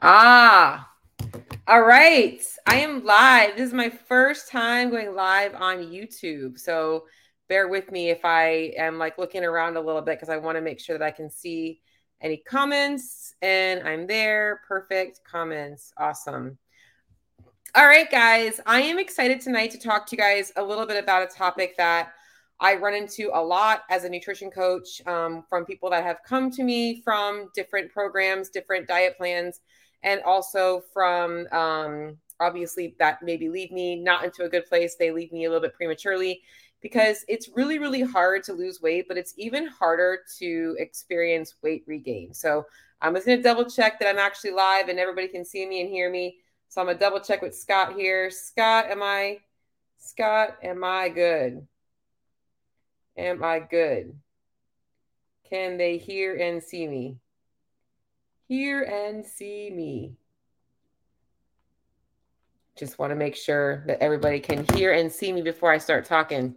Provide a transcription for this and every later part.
Ah, all right. I am live. This is my first time going live on YouTube. So bear with me if I am like looking around a little bit because I want to make sure that I can see any comments. And I'm there. Perfect. Comments. Awesome. All right, guys. I am excited tonight to talk to you guys a little bit about a topic that I run into a lot as a nutrition coach um, from people that have come to me from different programs, different diet plans and also from um, obviously that maybe leave me not into a good place. They leave me a little bit prematurely because it's really, really hard to lose weight, but it's even harder to experience weight regain. So I'm just going to double check that I'm actually live and everybody can see me and hear me. So I'm going to double check with Scott here. Scott, am I, Scott, am I good? Am I good? Can they hear and see me? Hear and see me. Just want to make sure that everybody can hear and see me before I start talking.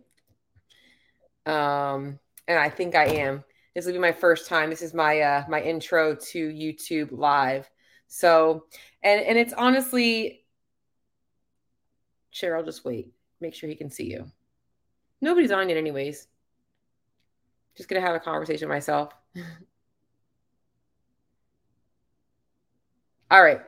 Um, and I think I am. This will be my first time. This is my uh, my intro to YouTube Live. So, and and it's honestly, Cheryl, just wait. Make sure he can see you. Nobody's on yet, anyways. Just gonna have a conversation myself. All right.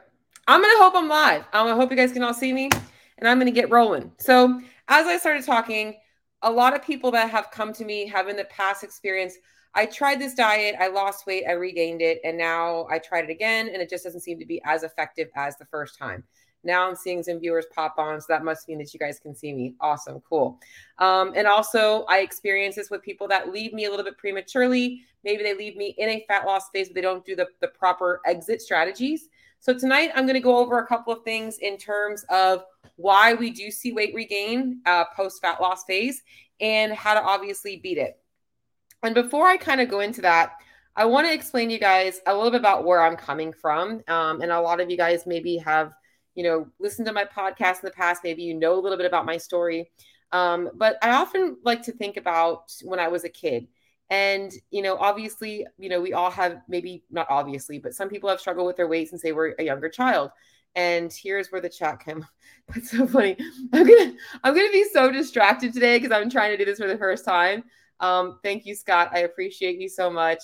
I'm going to hope I'm live. To hope you guys can all see me and I'm going to get rolling. So, as I started talking, a lot of people that have come to me have in the past experience. I tried this diet, I lost weight, I regained it, and now I tried it again, and it just doesn't seem to be as effective as the first time. Now I'm seeing some viewers pop on, so that must mean that you guys can see me. Awesome, cool. Um, and also, I experience this with people that leave me a little bit prematurely. Maybe they leave me in a fat loss phase, but they don't do the, the proper exit strategies. So tonight I'm going to go over a couple of things in terms of why we do see weight regain uh, post fat loss phase and how to obviously beat it. And before I kind of go into that, I want to explain to you guys a little bit about where I'm coming from. Um, and a lot of you guys maybe have, you know, listened to my podcast in the past. Maybe you know a little bit about my story. Um, but I often like to think about when I was a kid and, you know, obviously, you know, we all have maybe not obviously, but some people have struggled with their weight since they were a younger child. And here's where the chat came. That's so funny. I'm gonna I'm gonna be so distracted today because I'm trying to do this for the first time. Um, thank you, Scott. I appreciate you so much.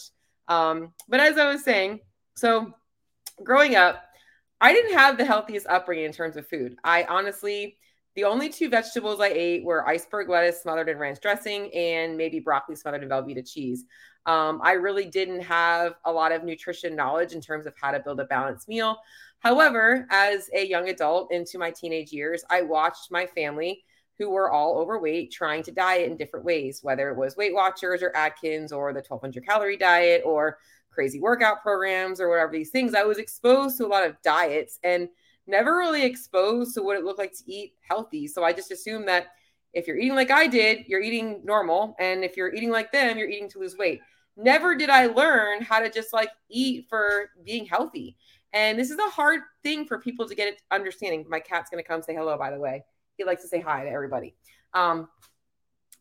Um, but as I was saying, so growing up, I didn't have the healthiest upbringing in terms of food. I honestly the only two vegetables I ate were iceberg lettuce smothered in ranch dressing and maybe broccoli smothered in Velveeta cheese. Um, I really didn't have a lot of nutrition knowledge in terms of how to build a balanced meal. However, as a young adult into my teenage years, I watched my family who were all overweight trying to diet in different ways, whether it was Weight Watchers or Atkins or the 1200 calorie diet or crazy workout programs or whatever these things. I was exposed to a lot of diets and never really exposed to what it looked like to eat healthy. So I just assumed that if you're eating like I did, you're eating normal. And if you're eating like them, you're eating to lose weight. Never did I learn how to just like eat for being healthy. And this is a hard thing for people to get understanding. My cat's going to come say hello, by the way. He likes to say hi to everybody. Um,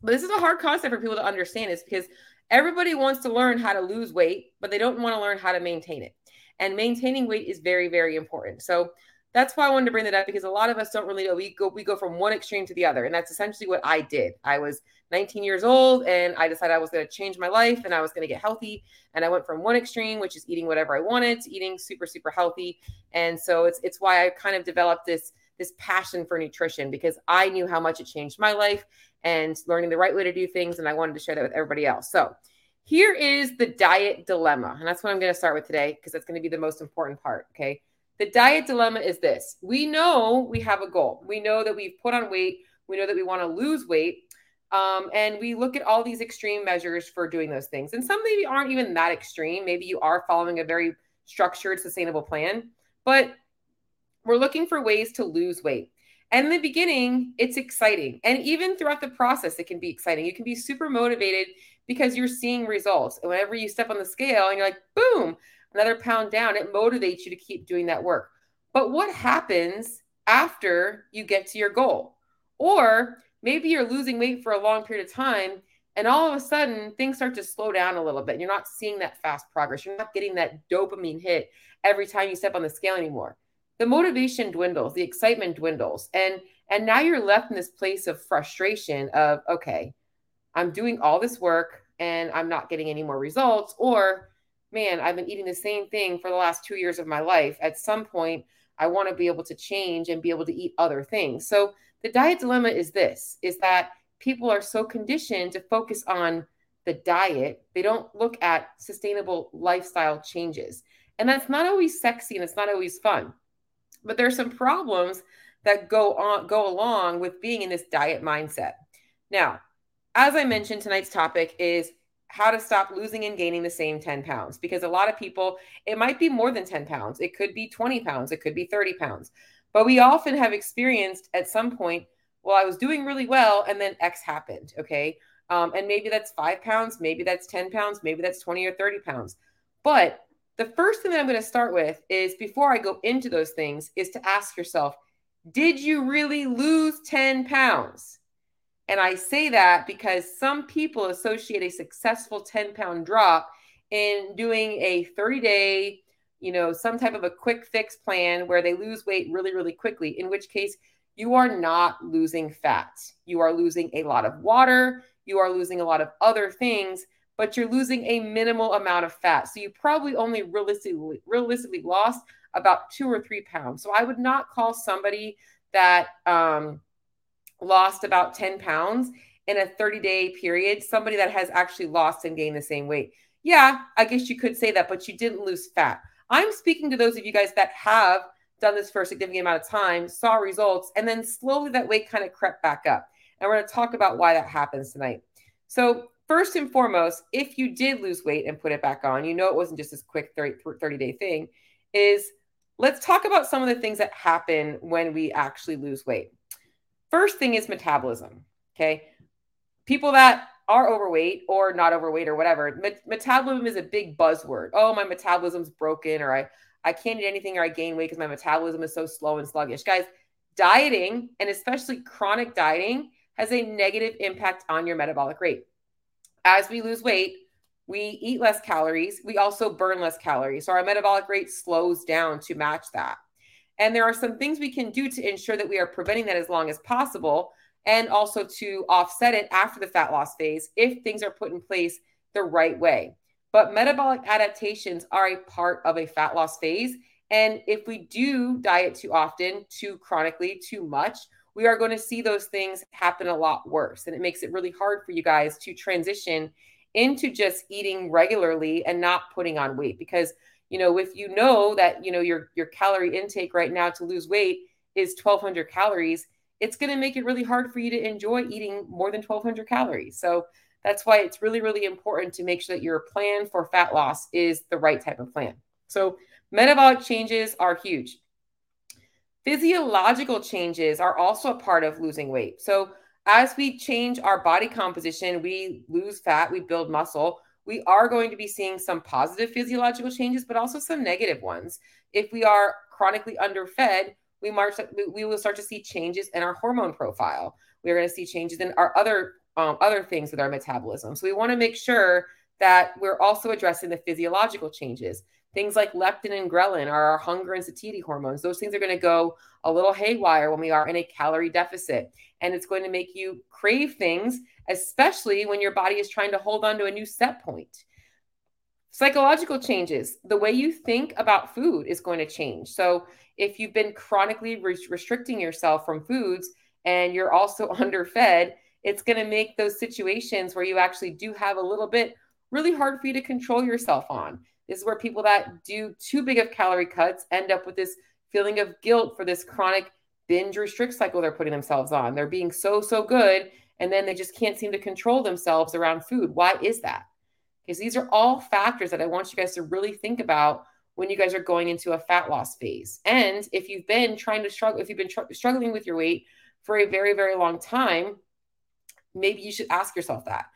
but this is a hard concept for people to understand is because everybody wants to learn how to lose weight, but they don't want to learn how to maintain it. And maintaining weight is very, very important. So that's why I wanted to bring that up because a lot of us don't really know. We go we go from one extreme to the other, and that's essentially what I did. I was 19 years old, and I decided I was going to change my life, and I was going to get healthy. And I went from one extreme, which is eating whatever I wanted, to eating super super healthy. And so it's it's why I kind of developed this this passion for nutrition because I knew how much it changed my life and learning the right way to do things, and I wanted to share that with everybody else. So here is the diet dilemma, and that's what I'm going to start with today because that's going to be the most important part. Okay the diet dilemma is this we know we have a goal. We know that we've put on weight. We know that we want to lose weight. Um, and we look at all these extreme measures for doing those things. And some maybe aren't even that extreme. Maybe you are following a very structured, sustainable plan, but we're looking for ways to lose weight. And in the beginning, it's exciting. And even throughout the process, it can be exciting. You can be super motivated because you're seeing results. And whenever you step on the scale and you're like, boom, another pound down, it motivates you to keep doing that work. But what happens after you get to your goal? Or maybe you're losing weight for a long period of time And all of a sudden, things start to slow down a little bit. You're not seeing that fast progress. You're not getting that dopamine hit every time you step on the scale anymore. The motivation dwindles, the excitement dwindles. And and now you're left in this place of frustration of, okay, I'm doing all this work and I'm not getting any more results. Or, man, I've been eating the same thing for the last two years of my life. At some point, I want to be able to change and be able to eat other things. So the diet dilemma is this is that people are so conditioned to focus on the diet, they don't look at sustainable lifestyle changes. And that's not always sexy and it's not always fun. But there's some problems that go on go along with being in this diet mindset. Now, as I mentioned, tonight's topic is how to stop losing and gaining the same 10 pounds because a lot of people, it might be more than 10 pounds. It could be 20 pounds. It could be 30 pounds. But we often have experienced at some point well, I was doing really well and then X happened. Okay. Um, and maybe that's five pounds, maybe that's 10 pounds, maybe that's 20 or 30 pounds. But the first thing that I'm going to start with is before I go into those things, is to ask yourself, did you really lose 10 pounds? And I say that because some people associate a successful 10 pound drop in doing a 30 day, you know, some type of a quick fix plan where they lose weight really, really quickly, in which case you are not losing fat. You are losing a lot of water. You are losing a lot of other things, but you're losing a minimal amount of fat. So you probably only realistically, realistically lost about two or three pounds. So I would not call somebody that um, lost about 10 pounds in a 30 day period somebody that has actually lost and gained the same weight. Yeah, I guess you could say that, but you didn't lose fat. I'm speaking to those of you guys that have done this for a significant amount of time, saw results, and then slowly that weight kind of crept back up. And we're going to talk about why that happens tonight. So, first and foremost, if you did lose weight and put it back on, you know it wasn't just this quick 30, 30 day thing, is let's talk about some of the things that happen when we actually lose weight. First thing is metabolism. Okay. People that are overweight or not overweight or whatever, met- metabolism is a big buzzword. Oh, my metabolism's broken, or I, I can't eat anything or I gain weight because my metabolism is so slow and sluggish. Guys, dieting and especially chronic dieting has a negative impact on your metabolic rate. As we lose weight, we eat less calories. We also burn less calories. So our metabolic rate slows down to match that. And there are some things we can do to ensure that we are preventing that as long as possible and also to offset it after the fat loss phase if things are put in place the right way. But metabolic adaptations are a part of a fat loss phase. And if we do diet too often, too chronically, too much, we are going to see those things happen a lot worse. And it makes it really hard for you guys to transition into just eating regularly and not putting on weight because you know if you know that you know your your calorie intake right now to lose weight is 1200 calories it's going to make it really hard for you to enjoy eating more than 1200 calories so that's why it's really, really important to make sure that your plan for fat loss is the right type of plan. So, metabolic changes are huge. Physiological changes are also a part of losing weight. So, as we change our body composition, we lose fat, we build muscle. We are going to be seeing some positive physiological changes, but also some negative ones. If we are chronically underfed, we, march, we will start to see changes in our hormone profile. We are going to see changes in our other um, other things with our metabolism. So we want to make sure that we're also addressing the physiological changes. Things like leptin and ghrelin are our hunger and satiety hormones. Those things are going to go a little haywire when we are in a calorie deficit. And it's going to make you crave things, especially when your body is trying to hold on to a new set point. Psychological changes, the way you think about food is going to change. So if you've been chronically re- restricting yourself from foods and you're also underfed, it's going to make those situations where you actually do have a little bit really hard for you to control yourself on. This is where people that do too big of calorie cuts end up with this feeling of guilt for this chronic binge restrict cycle they're putting themselves on. They're being so, so good, and then they just can't seem to control themselves around food. Why is that? Because these are all factors that I want you guys to really think about when you guys are going into a fat loss phase. And if you've been trying to struggle, if you've been tr- struggling with your weight for a very, very long time, maybe you should ask yourself that.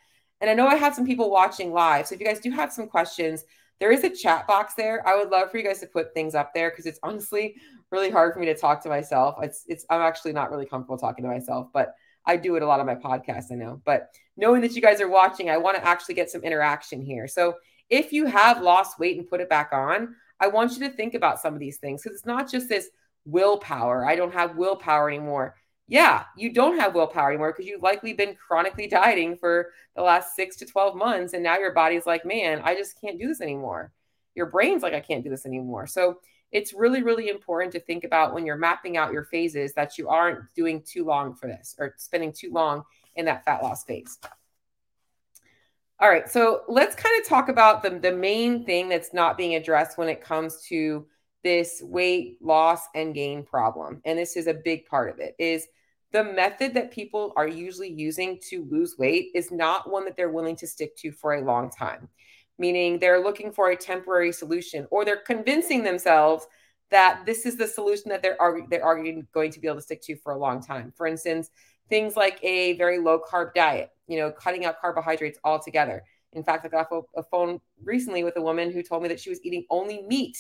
And I know I have some people watching live. So if you guys do have some questions, there is a chat box there. I would love for you guys to put things up there because it's honestly really hard for me to talk to myself. It's it's I'm actually not really comfortable talking to myself, but I do it a lot on my podcast, I know, but knowing that you guys are watching, I want to actually get some interaction here. So if you have lost weight and put it back on, I want you to think about some of these things because it's not just this willpower. I don't have willpower anymore. Yeah, you don't have willpower anymore because you've likely been chronically dieting for the last six to 12 months. And now your body's like, man, I just can't do this anymore. Your brain's like, I can't do this anymore. So it's really, really important to think about when you're mapping out your phases that you aren't doing too long for this or spending too long in that fat loss phase. All right, so let's kind of talk about the, the main thing that's not being addressed when it comes to this weight loss and gain problem. And this is a big part of it is the method that people are usually using to lose weight is not one that they're willing to stick to for a long time meaning they're looking for a temporary solution or they're convincing themselves that this is the solution that they're, argu- they're arguing going to be able to stick to for a long time. For instance, things like a very low carb diet, you know, cutting out carbohydrates altogether. In fact, I got off a phone recently with a woman who told me that she was eating only meat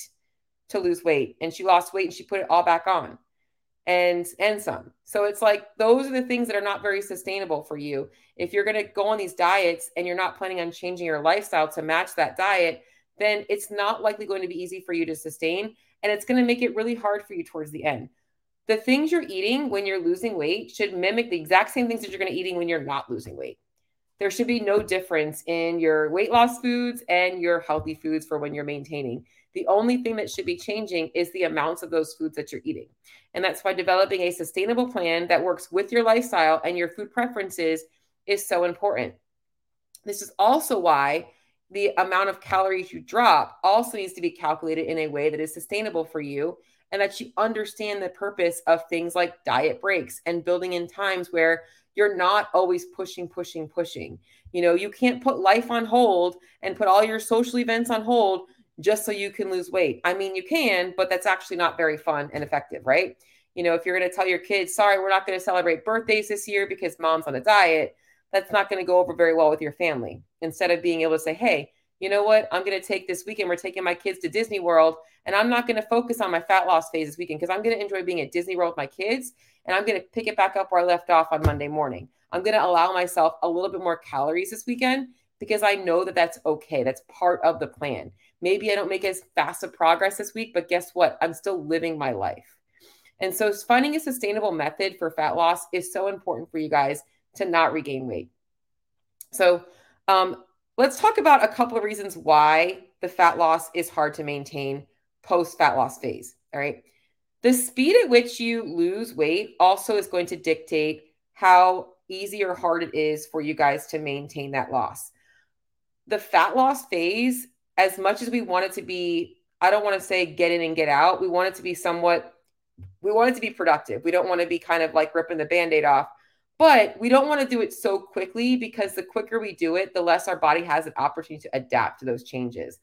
to lose weight and she lost weight and she put it all back on and and some. So it's like those are the things that are not very sustainable for you. If you're going to go on these diets and you're not planning on changing your lifestyle to match that diet, then it's not likely going to be easy for you to sustain and it's going to make it really hard for you towards the end. The things you're eating when you're losing weight should mimic the exact same things that you're going to eating when you're not losing weight. There should be no difference in your weight loss foods and your healthy foods for when you're maintaining. The only thing that should be changing is the amounts of those foods that you're eating. And that's why developing a sustainable plan that works with your lifestyle and your food preferences is so important. This is also why the amount of calories you drop also needs to be calculated in a way that is sustainable for you and that you understand the purpose of things like diet breaks and building in times where you're not always pushing, pushing, pushing. You know, you can't put life on hold and put all your social events on hold just so you can lose weight. I mean, you can, but that's actually not very fun and effective, right? You know, if you're going to tell your kids, sorry, we're not going to celebrate birthdays this year because mom's on a diet, that's not going to go over very well with your family. Instead of being able to say, hey, you know what? I'm going to take this weekend. We're taking my kids to Disney World, and I'm not going to focus on my fat loss phase this weekend because I'm going to enjoy being at Disney World with my kids, and I'm going to pick it back up where I left off on Monday morning. I'm going to allow myself a little bit more calories this weekend because I know that that's okay. That's part of the plan. Maybe I don't make as fast of progress this week, but guess what? I'm still living my life. And so finding a sustainable method for fat loss is so important for you guys to not regain weight. So um, let's talk about a couple of reasons why the fat loss is hard to maintain post fat loss phase. All right. The speed at which you lose weight also is going to dictate how easy or hard it is for you guys to maintain that loss. The fat loss phase as much as we want it to be, I don't want to say get in and get out. We want it to be somewhat, we want it to be productive. We don't want to be kind of like ripping the band aid off, but we don't want to do it so quickly because the quicker we do it, the less our body has an opportunity to adapt to those changes.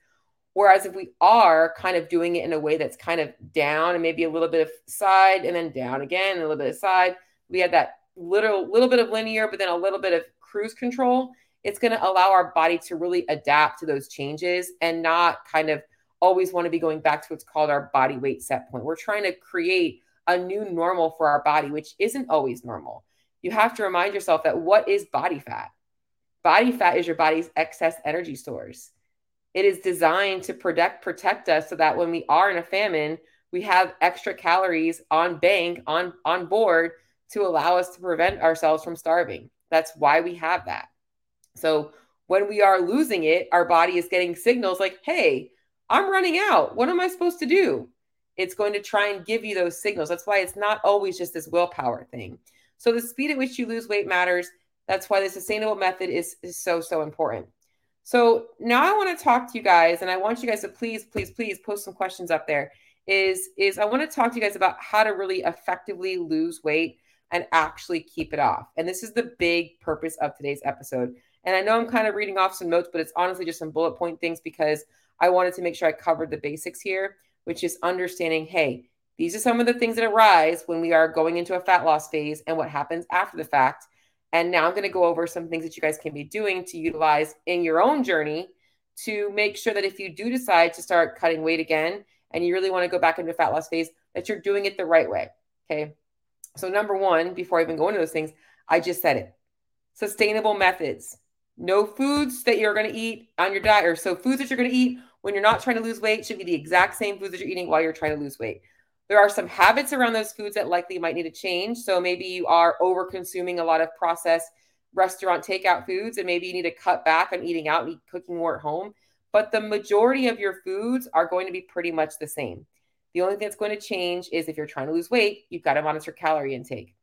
Whereas if we are kind of doing it in a way that's kind of down and maybe a little bit of side and then down again, a little bit of side, we had that little little bit of linear, but then a little bit of cruise control it's going to allow our body to really adapt to those changes and not kind of always want to be going back to what's called our body weight set point. We're trying to create a new normal for our body, which isn't always normal. You have to remind yourself that what is body fat? Body fat is your body's excess energy stores. It is designed to protect protect us so that when we are in a famine, we have extra calories on bank on on board to allow us to prevent ourselves from starving. That's why we have that. So when we are losing it, our body is getting signals like, hey, I'm running out. What am I supposed to do? It's going to try and give you those signals. That's why it's not always just this willpower thing. So the speed at which you lose weight matters. That's why the sustainable method is, is so, so important. So now I want to talk to you guys, and I want you guys to please, please, please post some questions up there. Is is I want to talk to you guys about how to really effectively lose weight and actually keep it off. And this is the big purpose of today's episode. And I know I'm kind of reading off some notes, but it's honestly just some bullet point things because I wanted to make sure I covered the basics here, which is understanding hey, these are some of the things that arise when we are going into a fat loss phase and what happens after the fact. And now I'm going to go over some things that you guys can be doing to utilize in your own journey to make sure that if you do decide to start cutting weight again and you really want to go back into fat loss phase, that you're doing it the right way. Okay. So, number one, before I even go into those things, I just said it. Sustainable methods. No foods that you're going to eat on your diet, or so foods that you're going to eat when you're not trying to lose weight should be the exact same foods that you're eating while you're trying to lose weight. There are some habits around those foods that likely might need to change. So maybe you are over consuming a lot of processed restaurant takeout foods, and maybe you need to cut back on eating out and cooking more at home. But the majority of your foods are going to be pretty much the same. The only thing that's going to change is if you're trying to lose weight, you've got to monitor calorie intake.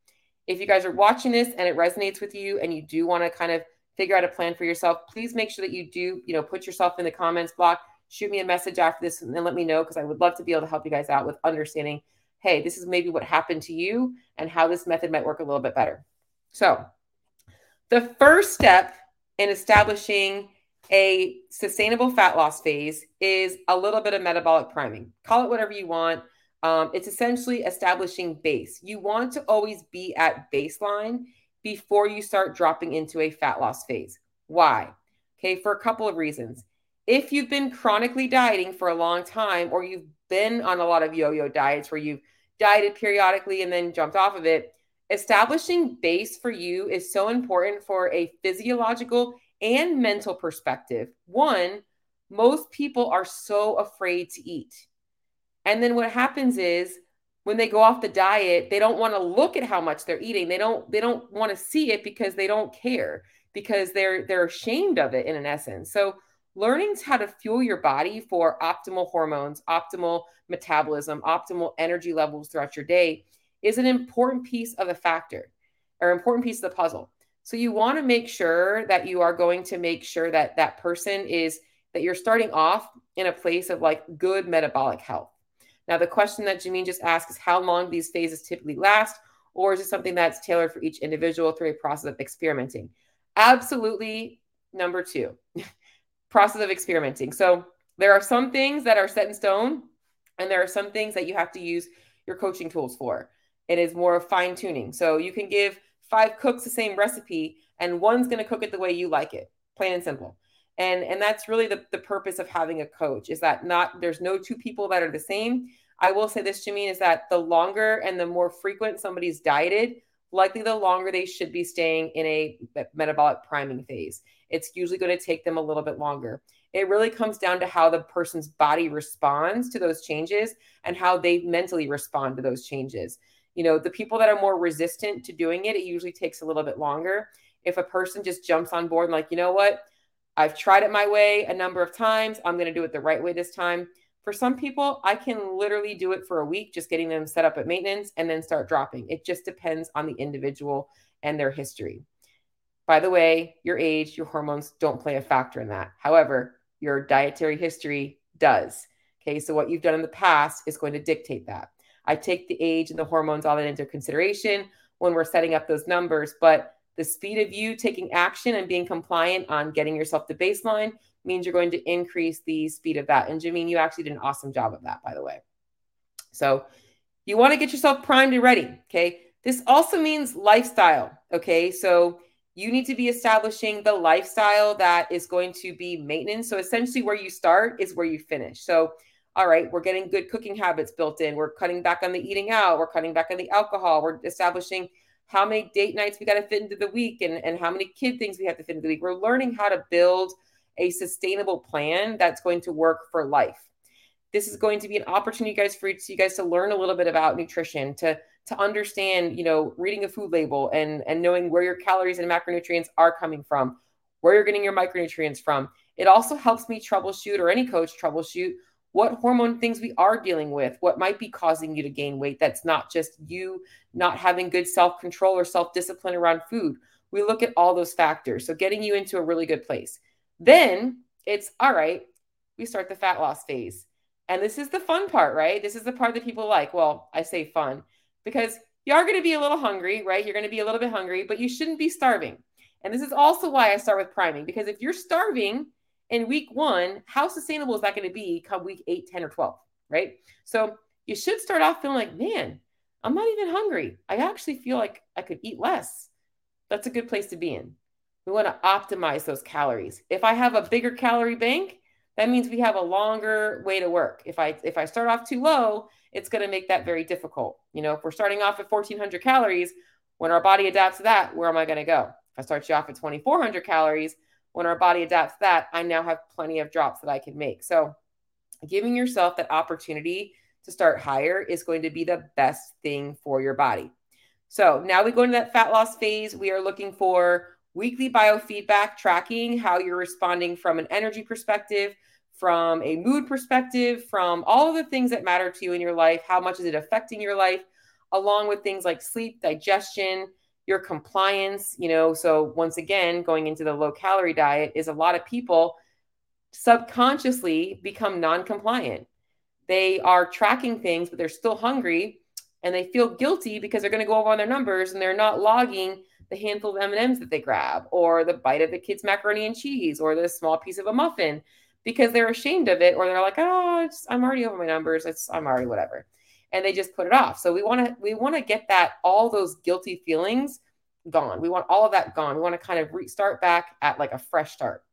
If you guys are watching this and it resonates with you and you do want to kind of figure out a plan for yourself, please make sure that you do, you know, put yourself in the comments block shoot me a message after this and then let me know because I would love to be able to help you guys out with understanding hey, this is maybe what happened to you and how this method might work a little bit better. So, the first step in establishing a sustainable fat loss phase is a little bit of metabolic priming. Call it whatever you want. Um, it's essentially establishing base. You want to always be at baseline before you start dropping into a fat loss phase. Why? Okay, for a couple of reasons if you've been chronically dieting for a long time or you've been on a lot of yo-yo diets where you've dieted periodically and then jumped off of it establishing base for you is so important for a physiological and mental perspective one most people are so afraid to eat and then what happens is when they go off the diet they don't want to look at how much they're eating they don't they don't want to see it because they don't care because they're they're ashamed of it in an essence so learning how to fuel your body for optimal hormones, optimal metabolism, optimal energy levels throughout your day is an important piece of the factor or important piece of the puzzle. So you want to make sure that you are going to make sure that that person is that you're starting off in a place of like good metabolic health. Now the question that Jameen just asked is how long these phases typically last or is it something that's tailored for each individual through a process of experimenting? Absolutely number 2. process of experimenting. So there are some things that are set in stone, and there are some things that you have to use your coaching tools for. It is more of fine tuning. So you can give five cooks the same recipe, and one's going to cook it the way you like it, plain and simple. And and that's really the, the purpose of having a coach is that not there's no two people that are the same. I will say this, to Jameen, is that the longer and the more frequent somebody's dieted, likely the longer they should be staying in a metabolic priming phase. It's usually going to take them a little bit longer. It really comes down to how the person's body responds to those changes and how they mentally respond to those changes. You know, the people that are more resistant to doing it, it usually takes a little bit longer. If a person just jumps on board and, like, you know what, I've tried it my way a number of times, I'm going to do it the right way this time for some people, I can literally do it for a week, just getting them set up at maintenance and then start dropping. It just depends on the individual and their history. By the way, your age, your hormones don't play a factor in that. However, your dietary history does. Okay, so what you've done in the past is going to dictate that. I take the age and the hormones all that into consideration when we're setting up those numbers, but the speed of you taking action and being compliant on getting yourself to baseline means you're going to increase the speed of that. And Jameen, you actually did an awesome job of that, by the way. So you want to get yourself primed and ready. Okay. This also means lifestyle. Okay. So you need to be establishing the lifestyle that is going to be maintenance. So essentially, where you start is where you finish. So, all right, we're getting good cooking habits built in. We're cutting back on the eating out. We're cutting back on the alcohol. We're establishing how many date nights we got to fit into the week and, and how many kid things we have to fit into the week. We're learning how to build a sustainable plan that's going to work for life. This is going to be an opportunity, guys, for you guys to learn a little bit about nutrition, to to understand, you know, reading a food label and and knowing where your calories and macronutrients are coming from, where you're getting your micronutrients from. It also helps me troubleshoot or any coach troubleshoot what hormone things we are dealing with, what might be causing you to gain weight. That's not just you not having good self control or self discipline around food. We look at all those factors. So, getting you into a really good place. Then it's all right, we start the fat loss phase. And this is the fun part, right? This is the part that people like. Well, I say fun because you are going to be a little hungry, right? You're going to be a little bit hungry, but you shouldn't be starving. And this is also why I start with priming because if you're starving in week one, how sustainable is that going to be come week eight, 10, or 12, right? So you should start off feeling like, man, I'm not even hungry. I actually feel like I could eat less. That's a good place to be in. We want to optimize those calories. If I have a bigger calorie bank, that means we have a longer way to work. If I if I start off too low, it's going to make that very difficult. You know, if we're starting off at 1400 calories, When our body adapts to that, where am I going to go? If I start you off at 2,400 calories, when our body adapts that, I now have plenty of drops that I can make. So, giving yourself that opportunity to start higher is going to be the best thing for your body. So, now we go into that fat loss phase. We are looking for weekly biofeedback tracking how you're responding from an energy perspective, from a mood perspective, from all of the things that matter to you in your life. How much is it affecting your life? Along with things like sleep, digestion, your compliance, you know. So, once again, going into the low calorie diet is a lot of people subconsciously become non compliant. They are tracking things, but they're still hungry and they feel guilty because they're going to go over on their numbers and they're not logging the handful of M&Ms that they grab or the bite of the kid's macaroni and cheese or the small piece of a muffin because they're ashamed of it or they're like, "Oh, I'm already over my numbers. It's I'm already whatever." And they just put it off. So we want to we want to get that all those guilty feelings gone. We want all of that gone. We want to kind of restart back at like a fresh start.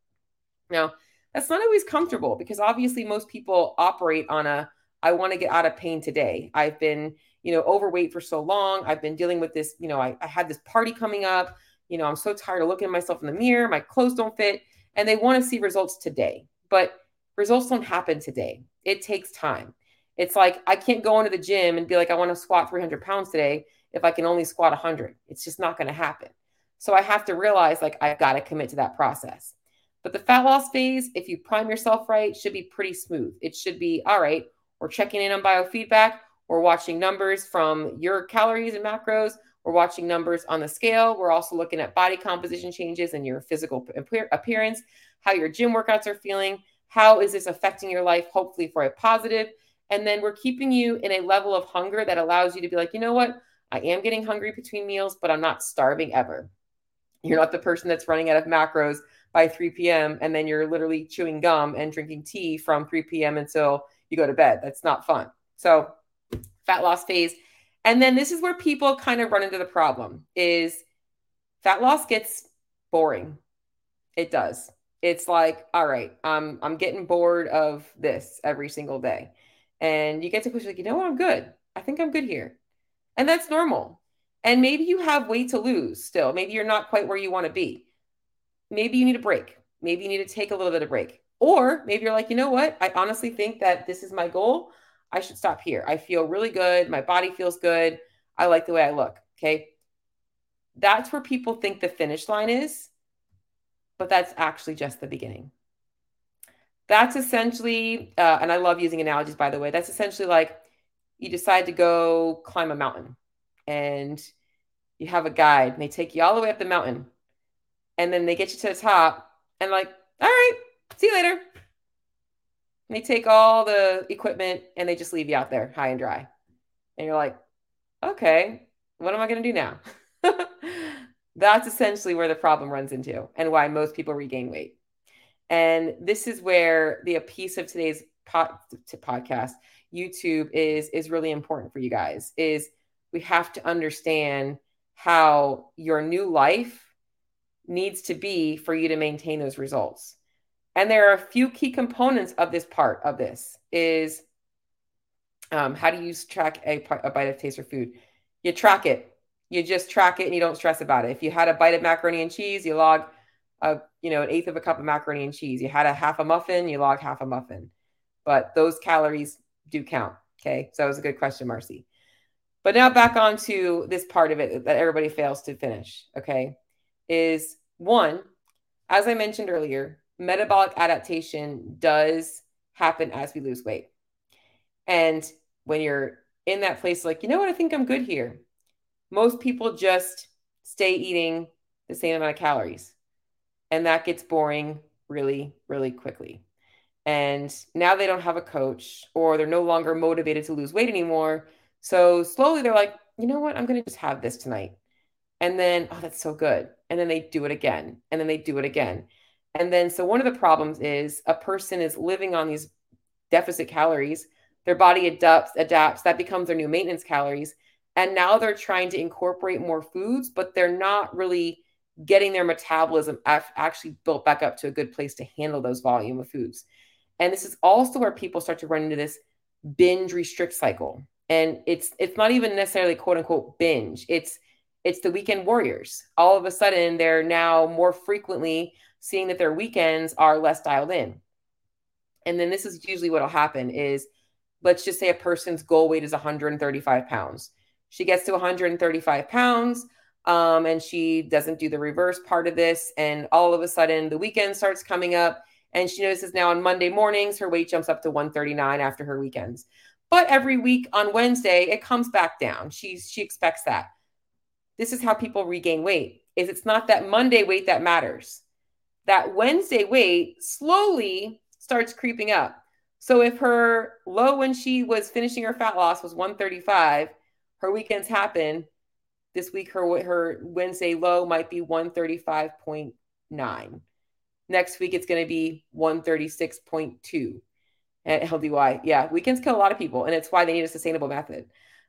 Now, that's not always comfortable because obviously most people operate on a I want to get out of pain today. I've been, you know, overweight for so long. I've been dealing with this, you know, I, I had this party coming up. You know, I'm so tired of looking at myself in the mirror. My clothes don't fit. And they want to see results today. But results don't happen today. It takes time. It's like I can't go into the gym and be like, I want to squat 300 pounds today if I can only squat 100. It's just not going to happen. So I have to realize like I've got to commit to that process. But the fat loss phase, if you prime yourself right, should be pretty smooth. It should be all right. We're checking in on biofeedback. We're watching numbers from your calories and macros. We're watching numbers on the scale. We're also looking at body composition changes and your physical appearance, how your gym workouts are feeling. How is this affecting your life? Hopefully, for a positive. And then we're keeping you in a level of hunger that allows you to be like, you know what? I am getting hungry between meals, but I'm not starving ever. You're not the person that's running out of macros by 3 p.m. and then you're literally chewing gum and drinking tea from 3 p.m. until you go to bed. That's not fun. So, fat loss phase. And then this is where people kind of run into the problem is fat loss gets boring. It does. It's like, all right, I'm I'm getting bored of this every single day. And you get to push like, you know what, I'm good. I think I'm good here. And that's normal. And maybe you have weight to lose still. Maybe you're not quite where you want to be maybe you need a break. Maybe you need to take a little bit of break. Or maybe you're like, you know what? I honestly think that this is my goal. I should stop here. I feel really good. My body feels good. I like the way I look. Okay. That's where people think the finish line is, but that's actually just the beginning. That's essentially, uh, and I love using analogies, by the way. That's essentially like you decide to go climb a mountain and you have a guide and they take you all the way up the mountain and then they get you to the top and like, all right, see you later. And they take all the equipment and they just leave you out there high and dry. And you're like, okay, what am I going to do now? That's essentially where the problem runs into and why most people regain weight. And this is where the piece of today's pod, podcast, YouTube is is really important for you guys. Is we have to understand how your new life needs to be for you to maintain those results. And there are a few key components of this part of this is um, how do you track a, a bite of taste or food? You track it. You just track it and you don't stress about it. If you had a bite of macaroni and cheese, you log a, you know, an eighth of a cup of macaroni and cheese. You had a half a muffin, you log half a muffin. But those calories do count. Okay. So that was a good question, Marcy. But now back on to this part of it that everybody fails to finish. Okay. Is one, as I mentioned earlier, metabolic adaptation does happen as we lose weight. And when you're in that place, like, you know what, I think I'm good here. Most people just stay eating the same amount of calories. And that gets boring really, really quickly. And now they don't have a coach or they're no longer motivated to lose weight anymore. So slowly they're like, you know what, I'm going to just have this tonight. And then, oh, that's so good. And then they do it again. And then they do it again. And then, so one of the problems is a person is living on these deficit calories. Their body adapts, adapts. That becomes their new maintenance calories. And now they're trying to incorporate more foods, but they're not really getting their metabolism actually built back up to a good place to handle those volume of foods. And this is also where people start to run into this binge restrict cycle. And it's it's not even necessarily quote unquote binge. It's it's the weekend warriors. All of a sudden, they're now more frequently seeing that their weekends are less dialed in. And then this is usually what will happen is let's just say a person's goal weight is 135 pounds. She gets to 135 pounds um, and she doesn't do the reverse part of this. And all of a sudden, the weekend starts coming up and she notices now on Monday mornings, her weight jumps up to 139 after her weekends. But every week on Wednesday, it comes back down. She's she expects that. This is how people regain weight. Is it's not that Monday weight that matters. That Wednesday weight slowly starts creeping up. So if her low when she was finishing her fat loss was 135, her weekends happen. This week her her Wednesday low might be 135.9. Next week it's going to be 136.2 at LDY. Yeah, weekends kill a lot of people, and it's why they need a sustainable method.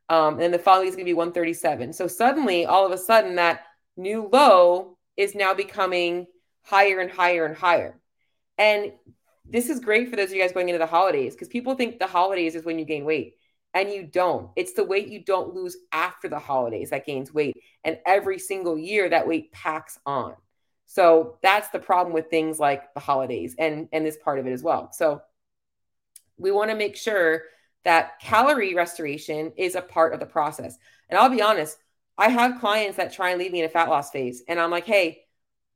Um, and the following is going to be 137. So suddenly, all of a sudden, that new low is now becoming higher and higher and higher. And this is great for those of you guys going into the holidays because people think the holidays is when you gain weight and you don't. It's the weight you don't lose after the holidays that gains weight. And every single year that weight packs on. So that's the problem with things like the holidays and and this part of it as well. So we want to make sure that calorie restoration is a part of the process. And I'll be honest, I have clients that try and leave me in a fat loss phase and I'm like, "Hey,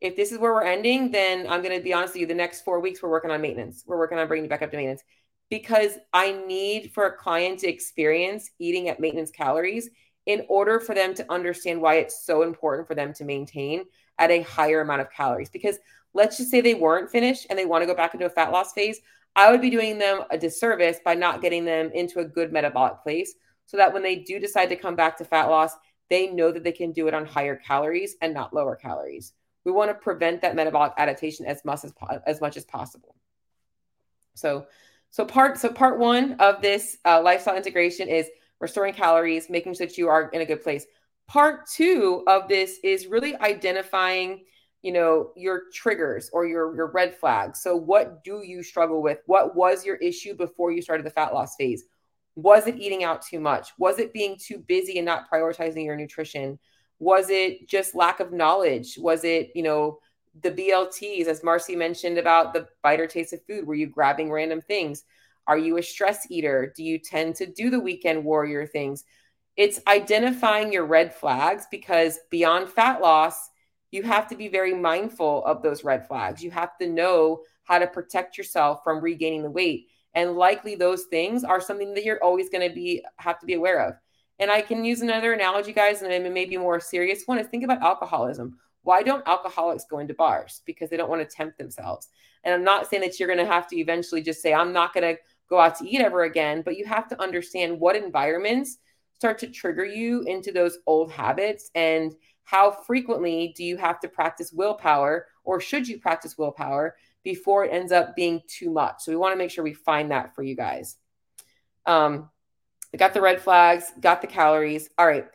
if this is where we're ending, then I'm going to be honest with you. The next four weeks, we're working on maintenance. We're working on bringing you back up to maintenance because I need for a client to experience eating at maintenance calories in order for them to understand why it's so important for them to maintain at a higher amount of calories. Because let's just say they weren't finished and they want to go back into a fat loss phase, I would be doing them a disservice by not getting them into a good metabolic place so that when they do decide to come back to fat loss, they know that they can do it on higher calories and not lower calories. We want to prevent that metabolic adaptation as much as as much as possible. So, so part so part one of this uh, lifestyle integration is restoring calories, making sure that you are in a good place. Part two of this is really identifying, you know, your triggers or your your red flags. So, what do you struggle with? What was your issue before you started the fat loss phase? Was it eating out too much? Was it being too busy and not prioritizing your nutrition? Was it just lack of knowledge? Was it, you know, the BLTs, as Marcy mentioned about the biter taste of food? Were you grabbing random things? Are you a stress eater? Do you tend to do the weekend warrior things? It's identifying your red flags because beyond fat loss, you have to be very mindful of those red flags. You have to know how to protect yourself from regaining the weight. And likely those things are something that you're always going to be have to be aware of. And I can use another analogy, guys, and maybe may be more serious one is think about alcoholism. Why don't alcoholics go into bars? Because they don't want to tempt themselves. And I'm not saying that you're going to have to eventually just say, I'm not going to go out to eat ever again, but you have to understand what environments start to trigger you into those old habits and how frequently do you have to practice willpower or should you practice willpower before it ends up being too much? So we want to make sure we find that for you guys. Um, got the red flags, got the calories. All right.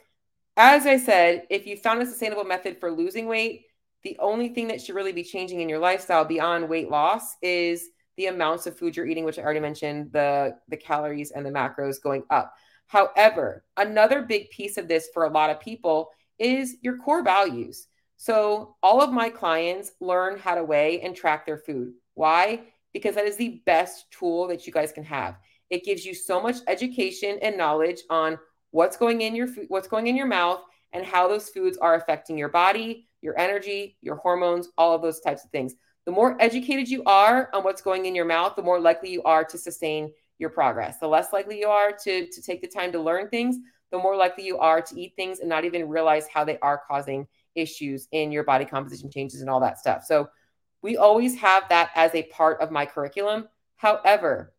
As I said, if you found a sustainable method for losing weight, the only thing that should really be changing in your lifestyle beyond weight loss is the amounts of food you're eating, which I already mentioned, the the calories and the macros going up. However, another big piece of this for a lot of people is your core values. So, all of my clients learn how to weigh and track their food. Why? Because that is the best tool that you guys can have. It gives you so much education and knowledge on what's going in your food, what's going in your mouth, and how those foods are affecting your body, your energy, your hormones, all of those types of things. The more educated you are on what's going in your mouth, the more likely you are to sustain your progress. The less likely you are to, to take the time to learn things, the more likely you are to eat things and not even realize how they are causing issues in your body composition changes and all that stuff. So we always have that as a part of my curriculum. However,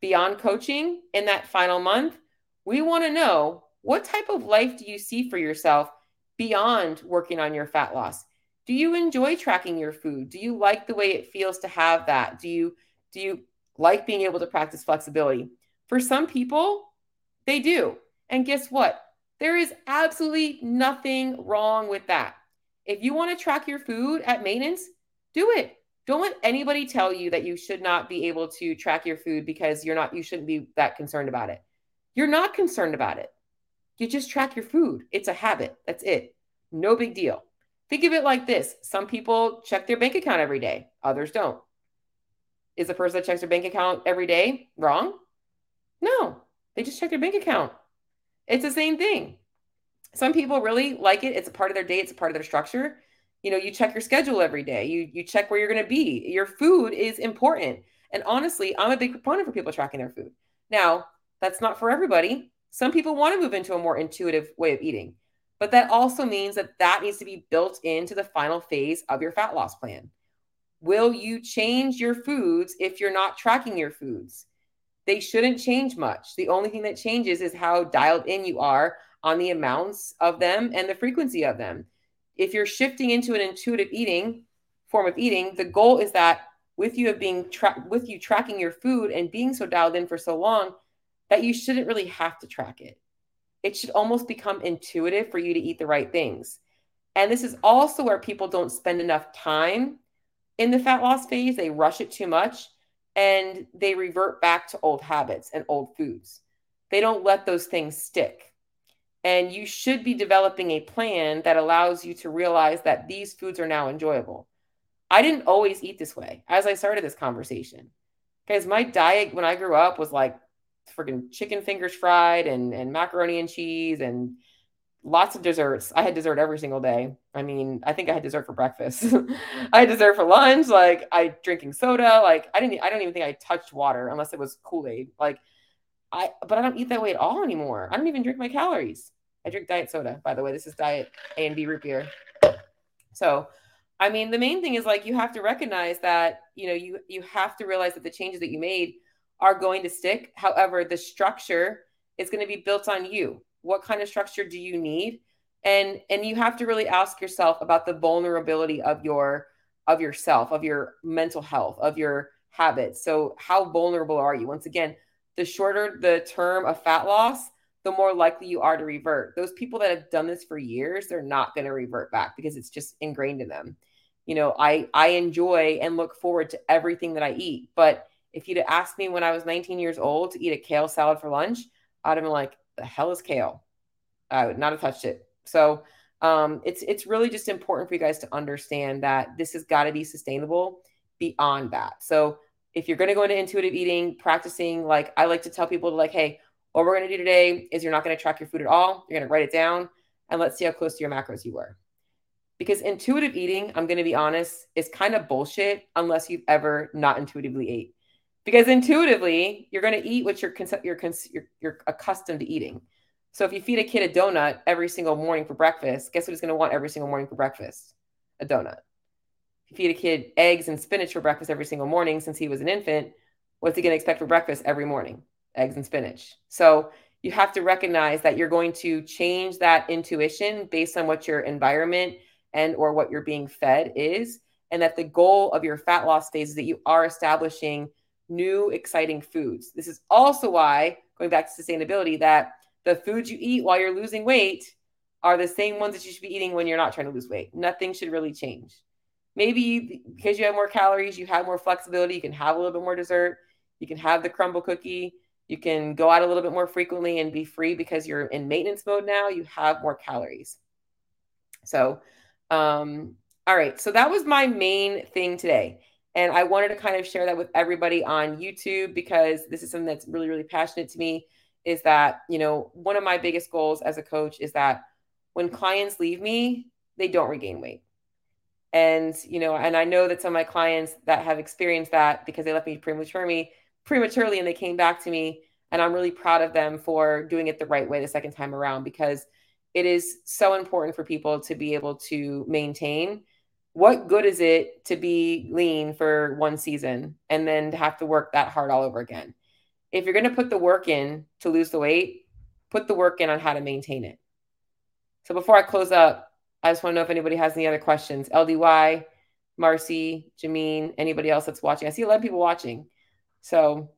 beyond coaching in that final month, we want to know what type of life do you see for yourself beyond working on your fat loss? Do you enjoy tracking your food? Do you like the way it feels to have that? Do you do you like being able to practice flexibility? For some people, they do. And guess what? There is absolutely nothing wrong with that. If you want to track your food at maintenance, do it. Don't let anybody tell you that you should not be able to track your food because you're not, you shouldn't be that concerned about it. You're not concerned about it. You just track your food. It's a habit. That's it. No big deal. Think of it like this some people check their bank account every day, others don't. Is the person that checks their bank account every day wrong? No, they just check their bank account. It's the same thing. Some people really like it. It's a part of their day, it's a part of their structure. You know, you check your schedule every day. You you check where you're going to be. Your food is important. And honestly, I'm a big proponent for people tracking their food. Now, that's not for everybody. Some people want to move into a more intuitive way of eating. But that also means that that needs to be built into the final phase of your fat loss plan. Will you change your foods if you're not tracking your foods? They shouldn't change much. The only thing that changes is how dialed in you are on the amounts of them and the frequency of them. If you're shifting into an intuitive eating form of eating, the goal is that with you of being tra- with you tracking your food and being so dialed in for so long that you shouldn't really have to track it. It should almost become intuitive for you to eat the right things. And this is also where people don't spend enough time in the fat loss phase, they rush it too much and they revert back to old habits and old foods. They don't let those things stick. And you should be developing a plan that allows you to realize that these foods are now enjoyable. I didn't always eat this way as I started this conversation. Because my diet when I grew up was like freaking chicken fingers fried and, and macaroni and cheese and lots of desserts. I had dessert every single day. I mean, I think I had dessert for breakfast. I had dessert for lunch. Like I drinking soda. Like I didn't. I don't even think I touched water unless it was Kool Aid. Like I. But I don't eat that way at all anymore. I don't even drink my calories. I drink diet soda. By the way, this is diet A&W root beer. So, I mean, the main thing is like you have to recognize that you know you you have to realize that the changes that you made are going to stick. However, the structure is going to be built on you. What kind of structure do you need? And and you have to really ask yourself about the vulnerability of your of yourself of your mental health of your habits. So how vulnerable are you? Once again the shorter the term of fat loss the more likely you are to revert. Those people that have done this for years they're not going to revert back because it's just ingrained in them. You know i i enjoy and look forward to everything that i eat but if you'd asked me when i was 19 years old to eat a kale salad for lunch i'd have been like the hell is kale? I would not have touched it. So um, it's it's really just important for you guys to understand that this has got to be sustainable beyond that. So if you're going to go into intuitive eating, practicing like I like to tell people to like, hey, what we're going to do today is you're not going to track your food at all. You're going to write it down and let's see how close to your macros you were. Because intuitive eating, I'm going to be honest, is kind of bullshit unless you've ever not intuitively ate because intuitively you're going to eat what you're, you're, you're, you're accustomed to eating. So if you feed a kid a donut every single morning for breakfast, guess what he's going to want every single morning for breakfast? A donut. If you feed a kid eggs and spinach for breakfast every single morning since he was an infant, what's he going to expect for breakfast every morning? Eggs and spinach. So you have to recognize that you're going to change that intuition based on what your environment and or what you're being fed is and that the goal of your fat loss phase is that you are establishing new exciting foods. This is also why, going back to sustainability, that the foods you eat while you're losing weight are the same ones that you should be eating when you're not trying to lose weight. Nothing should really change. Maybe because you have more calories, you have more flexibility, you can have a little bit more dessert, you can have the Crumbl cookie, you can go out a little bit more frequently and be free because you're in maintenance mode now, you have more calories. So, um, all right, so that was my main thing today. And I wanted to kind of share that with everybody on YouTube because this is something that's really, really passionate to me. Is that, you know, one of my biggest goals as a coach is that when clients leave me, they don't regain weight. And, you know, and I know that some of my clients that have experienced that because they left me prematurely, prematurely and they came back to me. And I'm really proud of them for doing it the right way the second time around because it is so important for people to be able to maintain what good is it to be lean for one season and then to have to work that hard all over again? If you're going to put the work in to lose the weight, put the work in on how to maintain it. So before I close up, I just want to know if anybody has any other questions. LDY, Marcy, Jameen, anybody else that's watching. I see a lot of people watching. So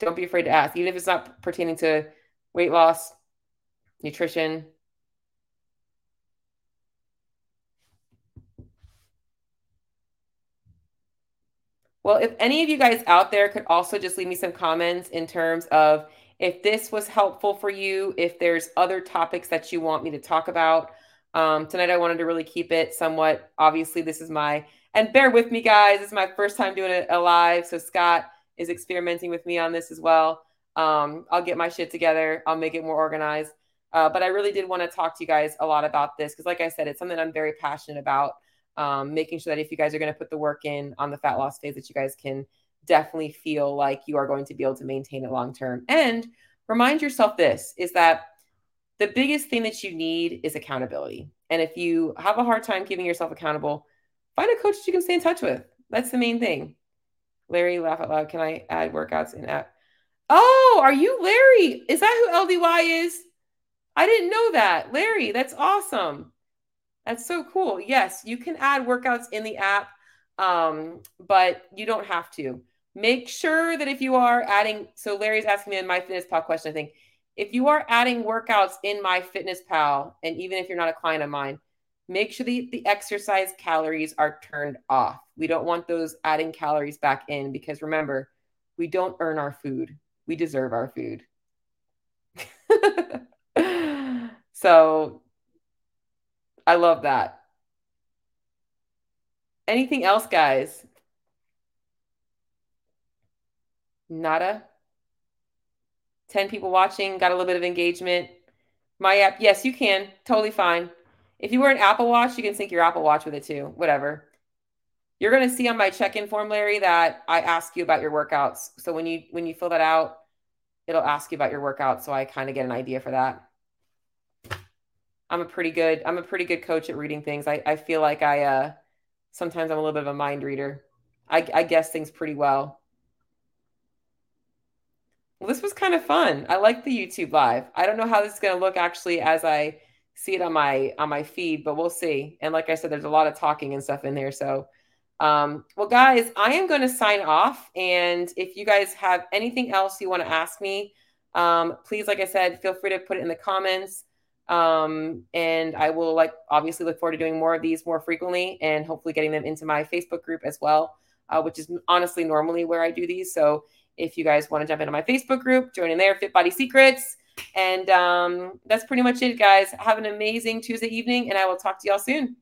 don't be afraid to ask, even if it's not pertaining to weight loss, nutrition, Well, if any of you guys out there could also just leave me some comments in terms of if this was helpful for you, if there's other topics that you want me to talk about. Um, tonight, I wanted to really keep it somewhat. Obviously, this is my, and bear with me, guys. This is my first time doing it live. So, Scott is experimenting with me on this as well. Um, I'll get my shit together, I'll make it more organized. Uh, but I really did want to talk to you guys a lot about this because, like I said, it's something I'm very passionate about. Um, making sure that if you guys are going to put the work in on the fat loss phase, that you guys can definitely feel like you are going to be able to maintain it long term. And remind yourself this is that the biggest thing that you need is accountability. And if you have a hard time keeping yourself accountable, find a coach that you can stay in touch with. That's the main thing. Larry, laugh out loud. Can I add workouts in app? Oh, are you Larry? Is that who LDY is? I didn't know that. Larry, that's awesome. That's so cool. Yes, you can add workouts in the app, um, but you don't have to. Make sure that if you are adding, so Larry's asking me in MyFitnessPal question, I think, if you are adding workouts in MyFitnessPal, and even if you're not a client of mine, make sure the, the exercise calories are turned off. We don't want those adding calories back in because remember, we don't earn our food. We deserve our food. so I love that. Anything else, guys? Nada. 10 people watching, got a little bit of engagement. My app, yes, you can. Totally fine. If you wear an Apple Watch, you can sync your Apple Watch with it too. Whatever. You're going to see on my check-in form, Larry, that I ask you about your workouts. So when you when you fill that out, it'll ask you about your workouts. So I kind of get an idea for that. I'm a pretty good I'm a pretty good coach at reading things. I, I feel like I uh sometimes I'm a little bit of a mind reader. I, I guess things pretty well. Well, this was kind of fun. I like the YouTube live. I don't know how this is to look actually as I see it on my on my feed, but we'll see. And like I said, there's a lot of talking and stuff in there. So, um, well, guys, I am going to sign off. And if you guys have anything else you want to ask me, um, please, like I said, feel free to put it in the comments. Um, and I will like obviously look forward to doing more of these more frequently and hopefully getting them into my Facebook group as well, uh, which is honestly normally where I do these. So if you guys want to jump into my Facebook group, join in there, Fit Body Secrets. And um, that's pretty much it, guys. Have an amazing Tuesday evening, and I will talk to y'all soon.